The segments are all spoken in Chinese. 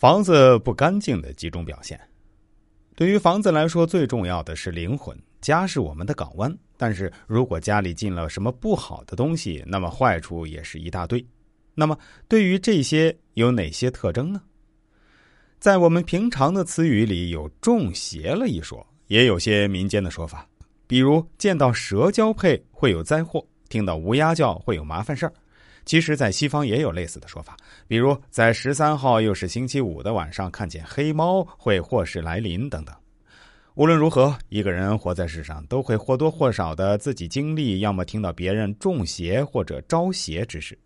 房子不干净的几种表现，对于房子来说，最重要的是灵魂。家是我们的港湾，但是如果家里进了什么不好的东西，那么坏处也是一大堆。那么，对于这些有哪些特征呢？在我们平常的词语里，有“中邪了”一说，也有些民间的说法，比如见到蛇交配会有灾祸，听到乌鸦叫会有麻烦事儿。其实，在西方也有类似的说法，比如在十三号又是星期五的晚上看见黑猫会祸事来临等等。无论如何，一个人活在世上都会或多或少的自己经历，要么听到别人中邪或者招邪之事。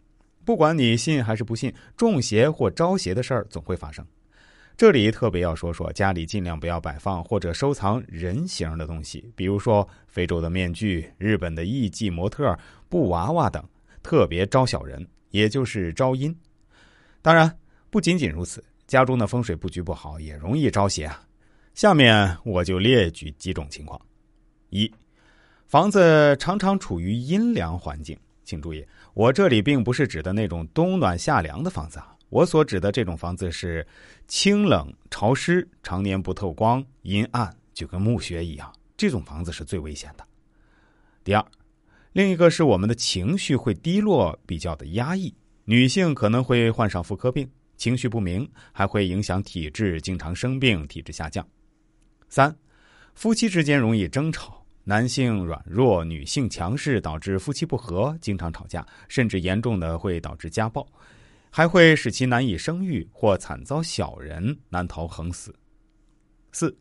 不管你信还是不信，中邪或招邪的事儿总会发生。这里特别要说说，家里尽量不要摆放或者收藏人形的东西，比如说非洲的面具、日本的艺伎模特、布娃娃等。特别招小人，也就是招阴。当然，不仅仅如此，家中的风水布局不好也容易招邪啊。下面我就列举几种情况：一、房子常常处于阴凉环境。请注意，我这里并不是指的那种冬暖夏凉的房子啊，我所指的这种房子是清冷潮湿、常年不透光、阴暗，就跟墓穴一样。这种房子是最危险的。第二。另一个是我们的情绪会低落，比较的压抑。女性可能会患上妇科病，情绪不明，还会影响体质，经常生病，体质下降。三，夫妻之间容易争吵，男性软弱，女性强势，导致夫妻不和，经常吵架，甚至严重的会导致家暴，还会使其难以生育或惨遭小人，难逃横死。四。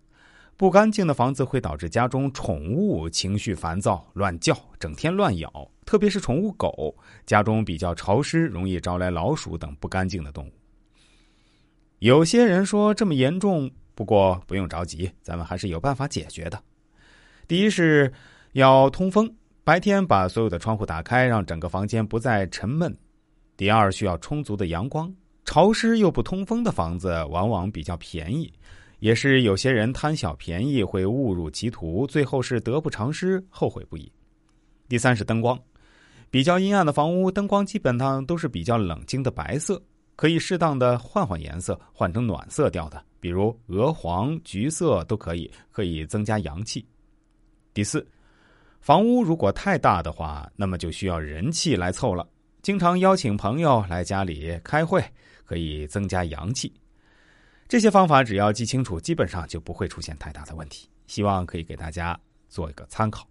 不干净的房子会导致家中宠物情绪烦躁、乱叫、整天乱咬，特别是宠物狗。家中比较潮湿，容易招来老鼠等不干净的动物。有些人说这么严重，不过不用着急，咱们还是有办法解决的。第一是要通风，白天把所有的窗户打开，让整个房间不再沉闷。第二需要充足的阳光，潮湿又不通风的房子往往比较便宜。也是有些人贪小便宜会误入歧途，最后是得不偿失，后悔不已。第三是灯光，比较阴暗的房屋，灯光基本上都是比较冷清的白色，可以适当的换换颜色，换成暖色调的，比如鹅黄、橘色都可以，可以增加阳气。第四，房屋如果太大的话，那么就需要人气来凑了，经常邀请朋友来家里开会，可以增加阳气。这些方法只要记清楚，基本上就不会出现太大的问题。希望可以给大家做一个参考。